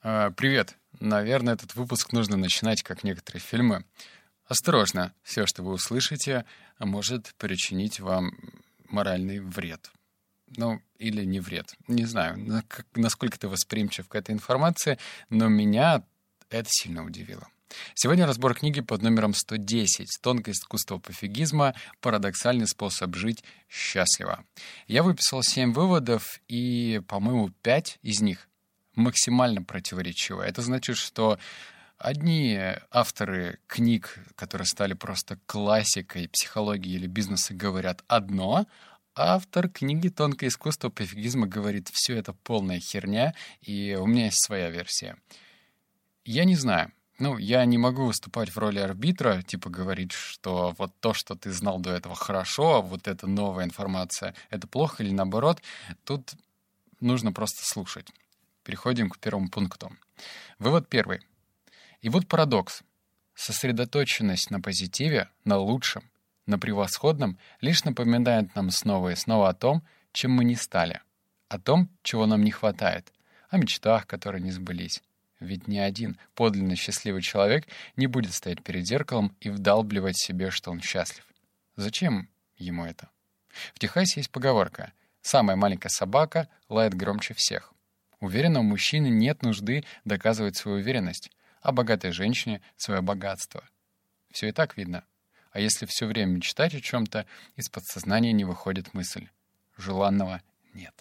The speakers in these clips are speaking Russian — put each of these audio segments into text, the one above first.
А, привет. Наверное, этот выпуск нужно начинать, как некоторые фильмы. Осторожно, все, что вы услышите, может причинить вам моральный вред. Ну, или не вред. Не знаю, насколько ты восприимчив к этой информации, но меня это сильно удивило. Сегодня разбор книги под номером 110 «Тонкое искусство пофигизма. Парадоксальный способ жить счастливо». Я выписал 7 выводов, и, по-моему, 5 из них максимально противоречиво. Это значит, что одни авторы книг, которые стали просто классикой психологии или бизнеса, говорят одно, а автор книги «Тонкое искусство пофигизма» говорит, все это полная херня, и у меня есть своя версия. Я не знаю. Ну, я не могу выступать в роли арбитра, типа говорить, что вот то, что ты знал до этого хорошо, а вот эта новая информация, это плохо или наоборот. Тут нужно просто слушать. Переходим к первому пункту. Вывод первый. И вот парадокс. Сосредоточенность на позитиве, на лучшем, на превосходном лишь напоминает нам снова и снова о том, чем мы не стали, о том, чего нам не хватает, о мечтах, которые не сбылись. Ведь ни один подлинно счастливый человек не будет стоять перед зеркалом и вдалбливать себе, что он счастлив. Зачем ему это? В Техасе есть поговорка «Самая маленькая собака лает громче всех». Уверенному мужчине нет нужды доказывать свою уверенность, а богатой женщине — свое богатство. Все и так видно. А если все время мечтать о чем-то, из подсознания не выходит мысль. Желанного нет.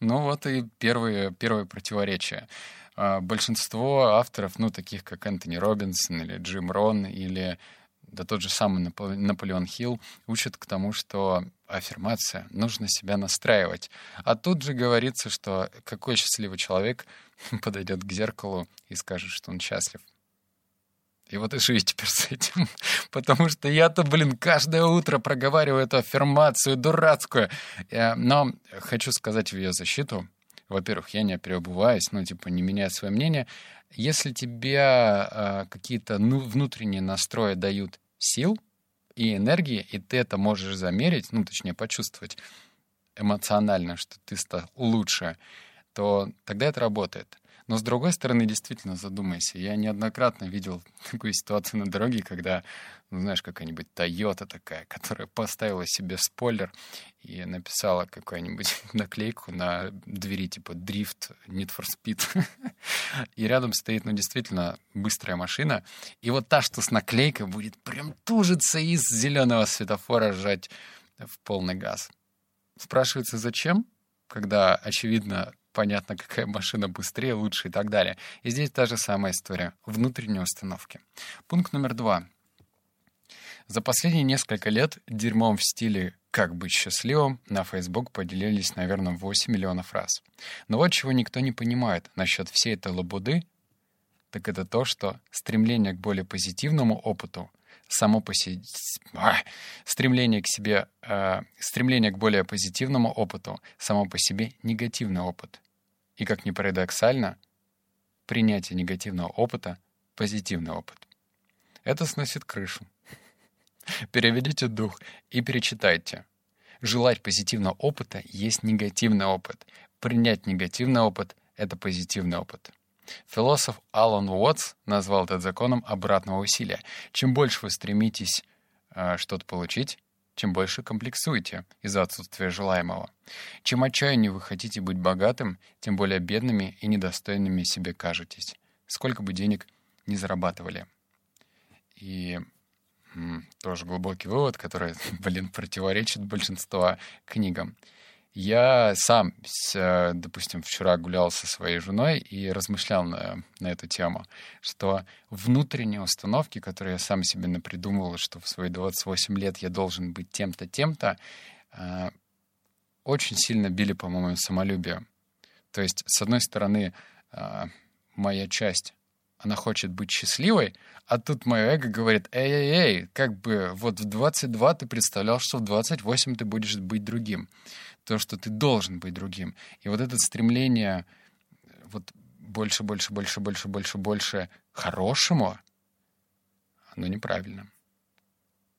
Ну вот и первые, первое противоречие. А, большинство авторов, ну, таких как Энтони Робинсон или Джим Рон или да тот же самый Наполеон Хилл учат к тому, что аффирмация, нужно себя настраивать. А тут же говорится, что какой счастливый человек подойдет к зеркалу и скажет, что он счастлив. И вот и живи теперь с этим. Потому что я-то, блин, каждое утро проговариваю эту аффирмацию дурацкую. Э, но хочу сказать в ее защиту. Во-первых, я не переобуваюсь, ну, типа, не меняя свое мнение. Если тебе э, какие-то ну, внутренние настрои дают сил и энергии, и ты это можешь замерить, ну, точнее, почувствовать эмоционально, что ты стал лучше, то тогда это работает. Но с другой стороны, действительно, задумайся. Я неоднократно видел такую ситуацию на дороге, когда, ну, знаешь, какая-нибудь Toyota такая, которая поставила себе спойлер и написала какую-нибудь наклейку на двери типа «Дрифт Need for Speed». и рядом стоит, ну, действительно, быстрая машина. И вот та, что с наклейкой, будет прям тужиться из зеленого светофора жать в полный газ. Спрашивается, зачем? Когда, очевидно, понятно, какая машина быстрее, лучше и так далее. И здесь та же самая история. Внутренней установки. Пункт номер два. За последние несколько лет дерьмом в стиле «как быть счастливым» на Facebook поделились, наверное, 8 миллионов раз. Но вот чего никто не понимает насчет всей этой лабуды, так это то, что стремление к более позитивному опыту само по себе... А, стремление к себе... Э, стремление к более позитивному опыту само по себе негативный опыт. И, как ни парадоксально, принятие негативного опыта — позитивный опыт. Это сносит крышу. Переведите дух и перечитайте. Желать позитивного опыта есть негативный опыт. Принять негативный опыт — это позитивный опыт. Философ Алан Уотс назвал этот законом обратного усилия. Чем больше вы стремитесь э, что-то получить, чем больше комплексуете из-за отсутствия желаемого. Чем отчаяннее вы хотите быть богатым, тем более бедными и недостойными себе кажетесь, сколько бы денег не зарабатывали. И тоже глубокий вывод, который, блин, противоречит большинству книгам. Я сам, допустим, вчера гулял со своей женой и размышлял на, на эту тему, что внутренние установки, которые я сам себе напридумывал, что в свои 28 лет я должен быть тем-то, тем-то, э, очень сильно били по моему самолюбию. То есть, с одной стороны, э, моя часть она хочет быть счастливой, а тут мое эго говорит, эй-эй-эй, как бы вот в 22 ты представлял, что в 28 ты будешь быть другим то, что ты должен быть другим. И вот это стремление вот больше, больше, больше, больше, больше, больше хорошему, оно неправильно.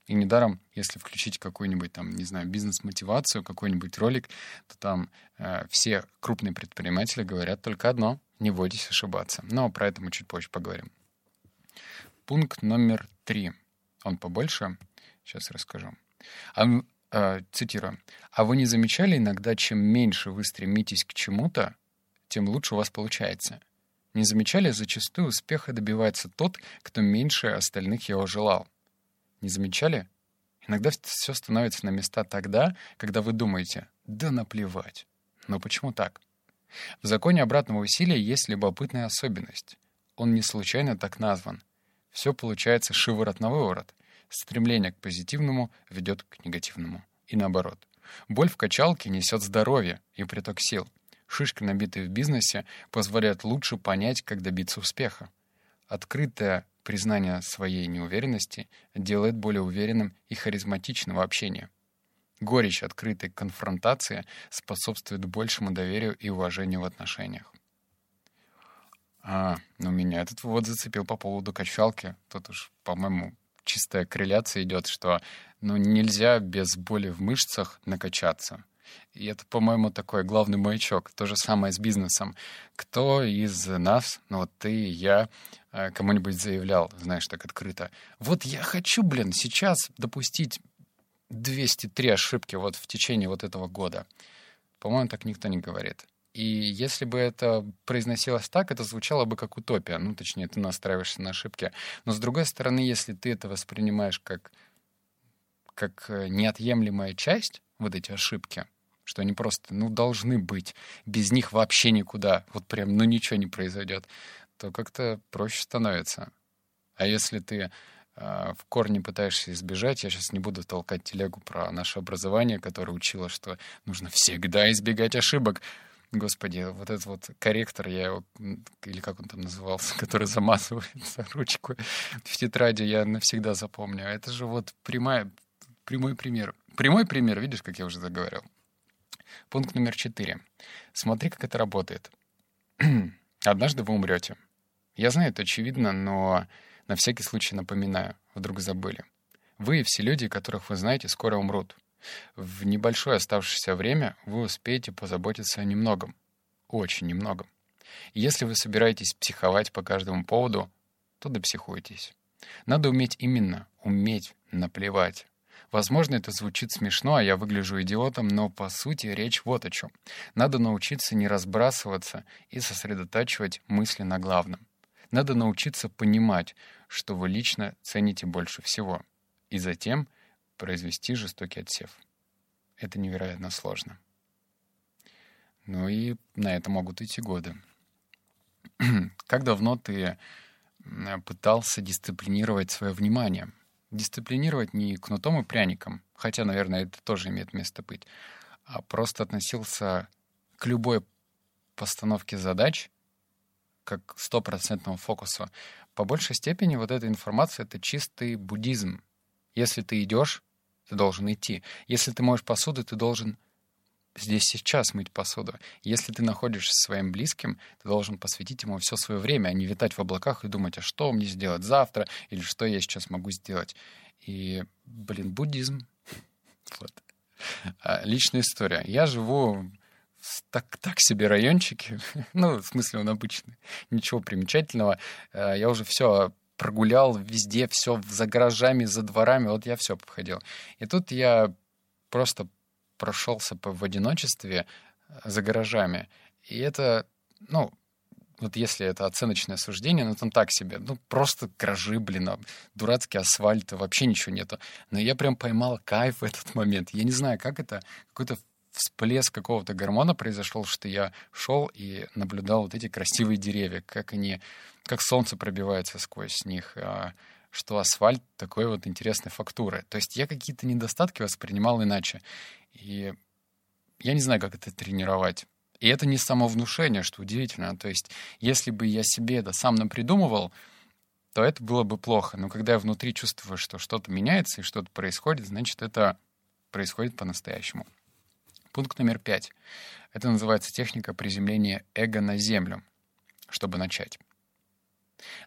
И недаром, если включить какую-нибудь там, не знаю, бизнес-мотивацию, какой-нибудь ролик, то там э, все крупные предприниматели говорят только одно — не бойтесь ошибаться. Но про это мы чуть позже поговорим. Пункт номер три. Он побольше. Сейчас расскажу. А, э, цитирую. «А вы не замечали иногда, чем меньше вы стремитесь к чему-то, тем лучше у вас получается? Не замечали, зачастую успеха добивается тот, кто меньше остальных его желал? Не замечали? Иногда все становится на места тогда, когда вы думаете «да наплевать». Но почему так? В законе обратного усилия есть любопытная особенность. Он не случайно так назван. Все получается шиворот на выворот. Стремление к позитивному ведет к негативному. И наоборот. Боль в качалке несет здоровье и приток сил. Шишки, набитые в бизнесе, позволяют лучше понять, как добиться успеха. Открытое признание своей неуверенности делает более уверенным и харизматичным общение. Горечь открытой конфронтации способствует большему доверию и уважению в отношениях. А, ну меня этот вывод зацепил по поводу качалки. Тут уж, по-моему, чистая корреляция идет, что ну, нельзя без боли в мышцах накачаться. И это, по-моему, такой главный маячок. То же самое с бизнесом. Кто из нас, ну вот ты, я, э, кому-нибудь заявлял, знаешь, так открыто, вот я хочу, блин, сейчас допустить 203 ошибки вот в течение вот этого года. По-моему, так никто не говорит. И если бы это произносилось так, это звучало бы как утопия. Ну, точнее, ты настраиваешься на ошибки. Но с другой стороны, если ты это воспринимаешь как, как э, неотъемлемая часть, вот эти ошибки, что они просто, ну, должны быть. Без них вообще никуда. Вот прям, ну, ничего не произойдет. То как-то проще становится. А если ты э, в корне пытаешься избежать, я сейчас не буду толкать телегу про наше образование, которое учило, что нужно всегда избегать ошибок. Господи, вот этот вот корректор, я его, или как он там назывался, который замазывается ручку в тетради, я навсегда запомню. Это же вот прямая, прямой пример. Прямой пример, видишь, как я уже заговорил. Пункт номер четыре. Смотри, как это работает. Однажды вы умрете. Я знаю, это очевидно, но на всякий случай напоминаю, вдруг забыли. Вы и все люди, которых вы знаете, скоро умрут. В небольшое оставшееся время вы успеете позаботиться о немногом. Очень немногом. И если вы собираетесь психовать по каждому поводу, то допсихуйтесь. Надо уметь именно, уметь наплевать. Возможно, это звучит смешно, а я выгляжу идиотом, но по сути речь вот о чем. Надо научиться не разбрасываться и сосредотачивать мысли на главном. Надо научиться понимать, что вы лично цените больше всего, и затем произвести жестокий отсев. Это невероятно сложно. Ну и на это могут идти годы. Как давно ты пытался дисциплинировать свое внимание — дисциплинировать не кнутом и пряником, хотя, наверное, это тоже имеет место быть, а просто относился к любой постановке задач как стопроцентному фокусу. По большей степени вот эта информация — это чистый буддизм. Если ты идешь, ты должен идти. Если ты моешь посуду, ты должен здесь сейчас мыть посуду. Если ты находишься с своим близким, ты должен посвятить ему все свое время, а не витать в облаках и думать, а что мне сделать завтра, или что я сейчас могу сделать. И, блин, буддизм. Вот. А, личная история. Я живу в так, так себе райончике. ну, в смысле, он обычный. Ничего примечательного. А, я уже все прогулял везде, все за гаражами, за дворами. Вот я все обходил. И тут я просто прошелся в одиночестве э, за гаражами. И это, ну, вот если это оценочное суждение, ну там так себе, ну просто гаражи, блин, дурацкий асфальт, вообще ничего нету. Но я прям поймал кайф в этот момент. Я не знаю, как это, какой-то всплеск какого-то гормона произошел, что я шел и наблюдал вот эти красивые деревья, как они, как солнце пробивается сквозь них, а, что асфальт такой вот интересной фактуры. То есть я какие-то недостатки воспринимал иначе. И я не знаю, как это тренировать. И это не самовнушение, что удивительно. То есть, если бы я себе это сам напридумывал, то это было бы плохо. Но когда я внутри чувствую, что что-то меняется и что-то происходит, значит, это происходит по-настоящему. Пункт номер пять. Это называется техника приземления эго на землю, чтобы начать.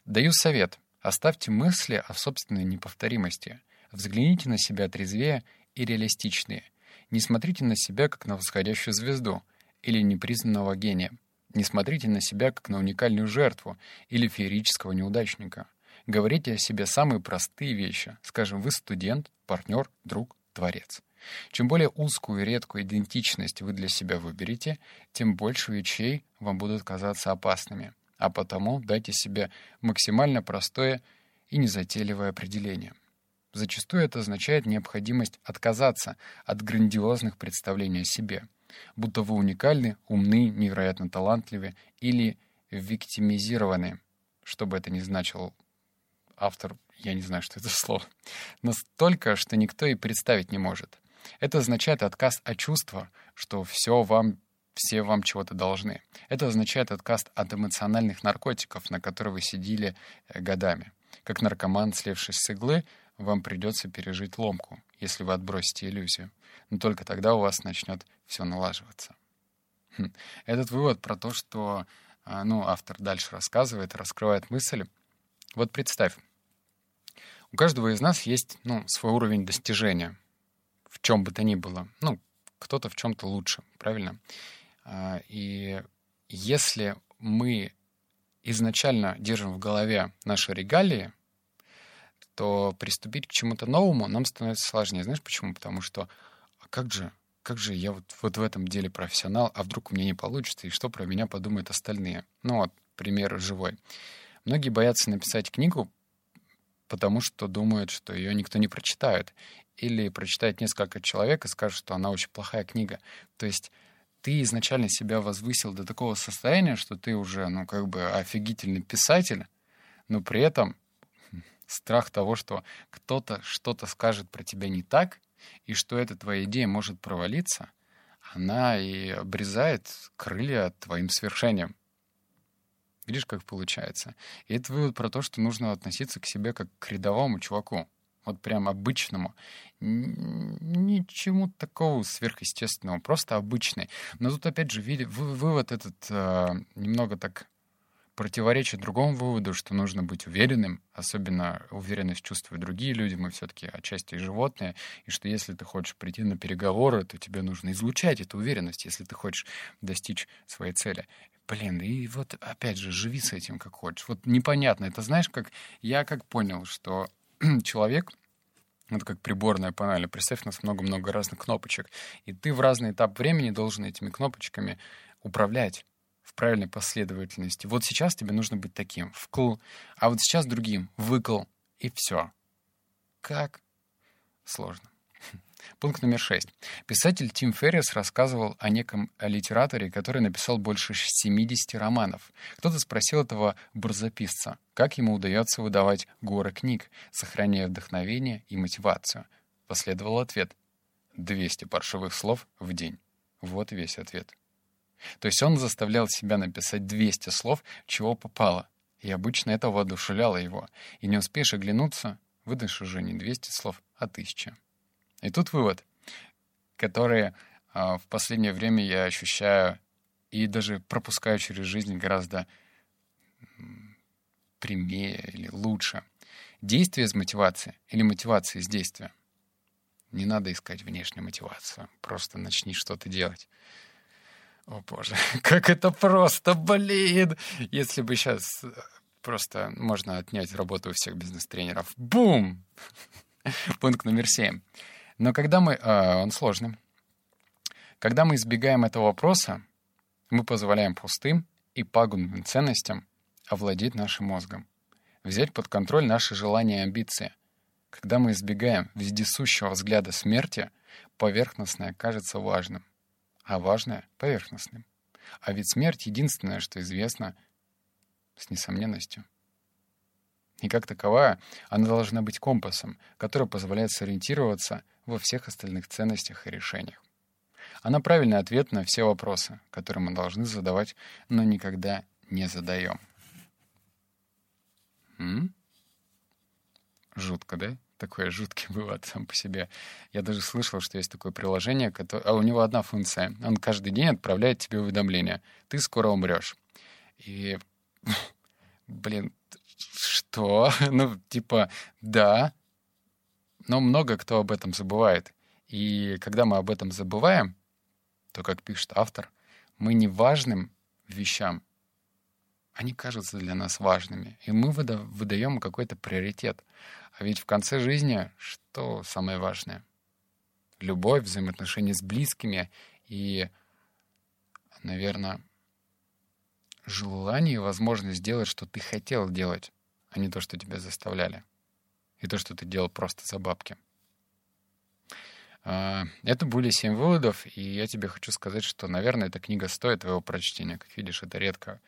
Даю совет. Оставьте мысли о собственной неповторимости. Взгляните на себя трезвее и реалистичнее. Не смотрите на себя, как на восходящую звезду или непризнанного гения. Не смотрите на себя, как на уникальную жертву или феерического неудачника. Говорите о себе самые простые вещи. Скажем, вы студент, партнер, друг, творец. Чем более узкую и редкую идентичность вы для себя выберете, тем больше вещей вам будут казаться опасными. А потому дайте себе максимально простое и незатейливое определение. Зачастую это означает необходимость отказаться от грандиозных представлений о себе, будто вы уникальны, умны, невероятно талантливы или виктимизированы, что бы это ни значило автор, я не знаю, что это слово, настолько, что никто и представить не может. Это означает отказ от чувства, что все вам, все вам чего-то должны. Это означает отказ от эмоциональных наркотиков, на которые вы сидели э, годами. Как наркоман, слевший с иглы, вам придется пережить ломку, если вы отбросите иллюзию. Но только тогда у вас начнет все налаживаться. Хм. Этот вывод про то, что а, ну, автор дальше рассказывает, раскрывает мысль. Вот представь, у каждого из нас есть ну, свой уровень достижения в чем бы то ни было. Ну, кто-то в чем-то лучше, правильно? А, и если мы изначально держим в голове наши регалии, то приступить к чему-то новому нам становится сложнее. Знаешь почему? Потому что а как же, как же я вот, вот в этом деле профессионал, а вдруг у меня не получится, и что про меня подумают остальные? Ну вот, пример живой. Многие боятся написать книгу, потому что думают, что ее никто не прочитает. Или прочитает несколько человек и скажет, что она очень плохая книга. То есть ты изначально себя возвысил до такого состояния, что ты уже, ну, как бы офигительный писатель, но при этом страх того, что кто-то что-то скажет про тебя не так, и что эта твоя идея может провалиться, она и обрезает крылья твоим свершением. Видишь, как получается? И это вывод про то, что нужно относиться к себе как к рядовому чуваку. Вот прям обычному. Ничему такого сверхъестественного, просто обычный. Но тут опять же вывод этот э, немного так противоречит другому выводу, что нужно быть уверенным, особенно уверенность чувствуют другие люди, мы все-таки отчасти животные, и что если ты хочешь прийти на переговоры, то тебе нужно излучать эту уверенность, если ты хочешь достичь своей цели. Блин, и вот опять же, живи с этим как хочешь. Вот непонятно, это знаешь, как я как понял, что человек это как приборная панель. Представь, у нас много-много разных кнопочек. И ты в разный этап времени должен этими кнопочками управлять правильной последовательности. Вот сейчас тебе нужно быть таким, вкл, а вот сейчас другим, выкл, и все. Как? Сложно. Пункт номер шесть. Писатель Тим Феррис рассказывал о неком литераторе, который написал больше 70 романов. Кто-то спросил этого барзаписца, как ему удается выдавать горы книг, сохраняя вдохновение и мотивацию. Последовал ответ. 200 паршивых слов в день. Вот весь ответ. То есть он заставлял себя написать 200 слов, чего попало. И обычно это воодушевляло его. И не успеешь оглянуться, выдашь уже не 200 слов, а 1000. И тут вывод, который э, в последнее время я ощущаю и даже пропускаю через жизнь гораздо прямее или лучше. Действие из мотивации или мотивация из действия. Не надо искать внешнюю мотивацию. Просто начни что-то делать. О боже, как это просто, блин! Если бы сейчас э, просто можно отнять работу у всех бизнес-тренеров. Бум! Пункт номер семь. Но когда мы... Э, он сложный. Когда мы избегаем этого вопроса, мы позволяем пустым и пагубным ценностям овладеть нашим мозгом, взять под контроль наши желания и амбиции. Когда мы избегаем вездесущего взгляда смерти, поверхностное кажется важным — а важное — поверхностным. А ведь смерть — единственное, что известно с несомненностью. И как таковая, она должна быть компасом, который позволяет сориентироваться во всех остальных ценностях и решениях. Она правильный ответ на все вопросы, которые мы должны задавать, но никогда не задаем. М? Жутко, да? Такой жуткий вывод сам по себе. Я даже слышал, что есть такое приложение, которое... а у него одна функция. Он каждый день отправляет тебе уведомление. Ты скоро умрешь. И, блин, что? Ну, типа, да, но много кто об этом забывает. И когда мы об этом забываем, то, как пишет автор, мы неважным вещам, они кажутся для нас важными, и мы выда выдаем какой-то приоритет. А ведь в конце жизни что самое важное? Любовь, взаимоотношения с близкими и, наверное, желание и возможность сделать, что ты хотел делать, а не то, что тебя заставляли. И то, что ты делал просто за бабки. А, это были семь выводов, и я тебе хочу сказать, что, наверное, эта книга стоит твоего прочтения. Как видишь, это редко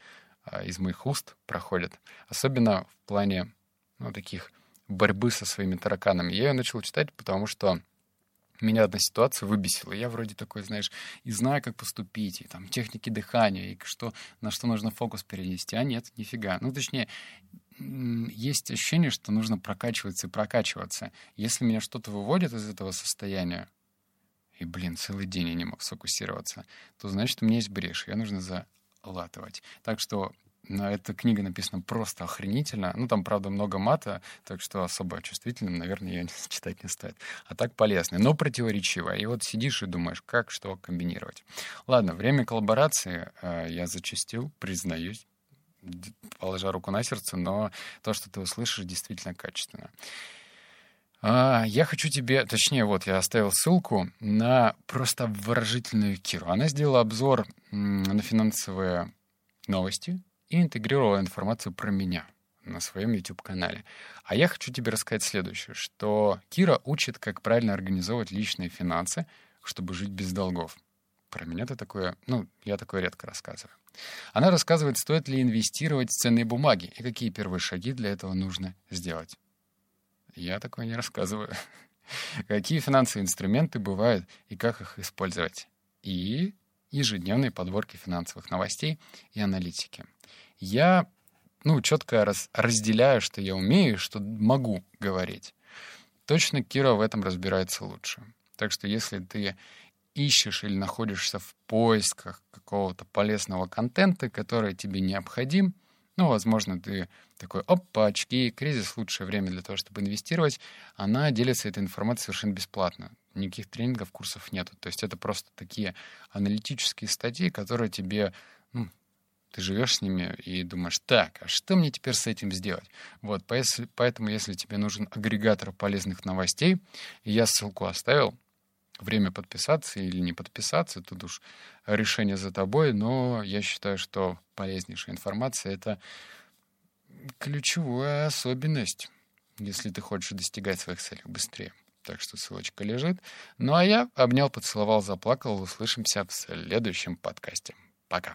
а, из моих уст проходит. Особенно в плане ну, таких борьбы со своими тараканами. Я ее начал читать, потому что меня одна ситуация выбесила. Я вроде такой, знаешь, и знаю, как поступить, и там техники дыхания, и что, на что нужно фокус перенести. А нет, нифига. Ну, точнее, есть ощущение, что нужно прокачиваться и прокачиваться. Если меня что-то выводит из этого состояния, и, блин, целый день я не мог сфокусироваться, то значит, у меня есть брешь, ее нужно залатывать. Так что эта книга написана просто охренительно. Ну, там, правда, много мата, так что особо чувствительным, наверное, ее читать не стоит. А так полезно, но противоречиво. И вот сидишь и думаешь, как что комбинировать. Ладно, время коллаборации э, я зачастил, признаюсь положа руку на сердце, но то, что ты услышишь, действительно качественно. А, я хочу тебе, точнее, вот я оставил ссылку на просто выражительную Киру. Она сделала обзор на финансовые новости и интегрировала информацию про меня на своем YouTube-канале. А я хочу тебе рассказать следующее, что Кира учит, как правильно организовывать личные финансы, чтобы жить без долгов. Про меня-то такое, ну, я такое редко рассказываю. Она рассказывает, стоит ли инвестировать в ценные бумаги и какие первые шаги для этого нужно сделать. Я такое не рассказываю. Какие финансовые инструменты бывают и как их использовать. И ежедневные подборки финансовых новостей и аналитики. Я ну, четко раз, разделяю, что я умею, что могу говорить. Точно Кира в этом разбирается лучше. Так что если ты ищешь или находишься в поисках какого-то полезного контента, который тебе необходим, ну, возможно, ты такой, опа, очки, кризис — лучшее время для того, чтобы инвестировать, она делится этой информацией совершенно бесплатно. Никаких тренингов, курсов нету. То есть это просто такие аналитические статьи, которые тебе, ну, ты живешь с ними и думаешь, так, а что мне теперь с этим сделать? Вот, поэтому, если тебе нужен агрегатор полезных новостей, я ссылку оставил, время подписаться или не подписаться, тут уж решение за тобой, но я считаю, что полезнейшая информация — это ключевая особенность, если ты хочешь достигать своих целей быстрее. Так что ссылочка лежит. Ну а я обнял, поцеловал, заплакал. Услышимся в следующем подкасте. Пока.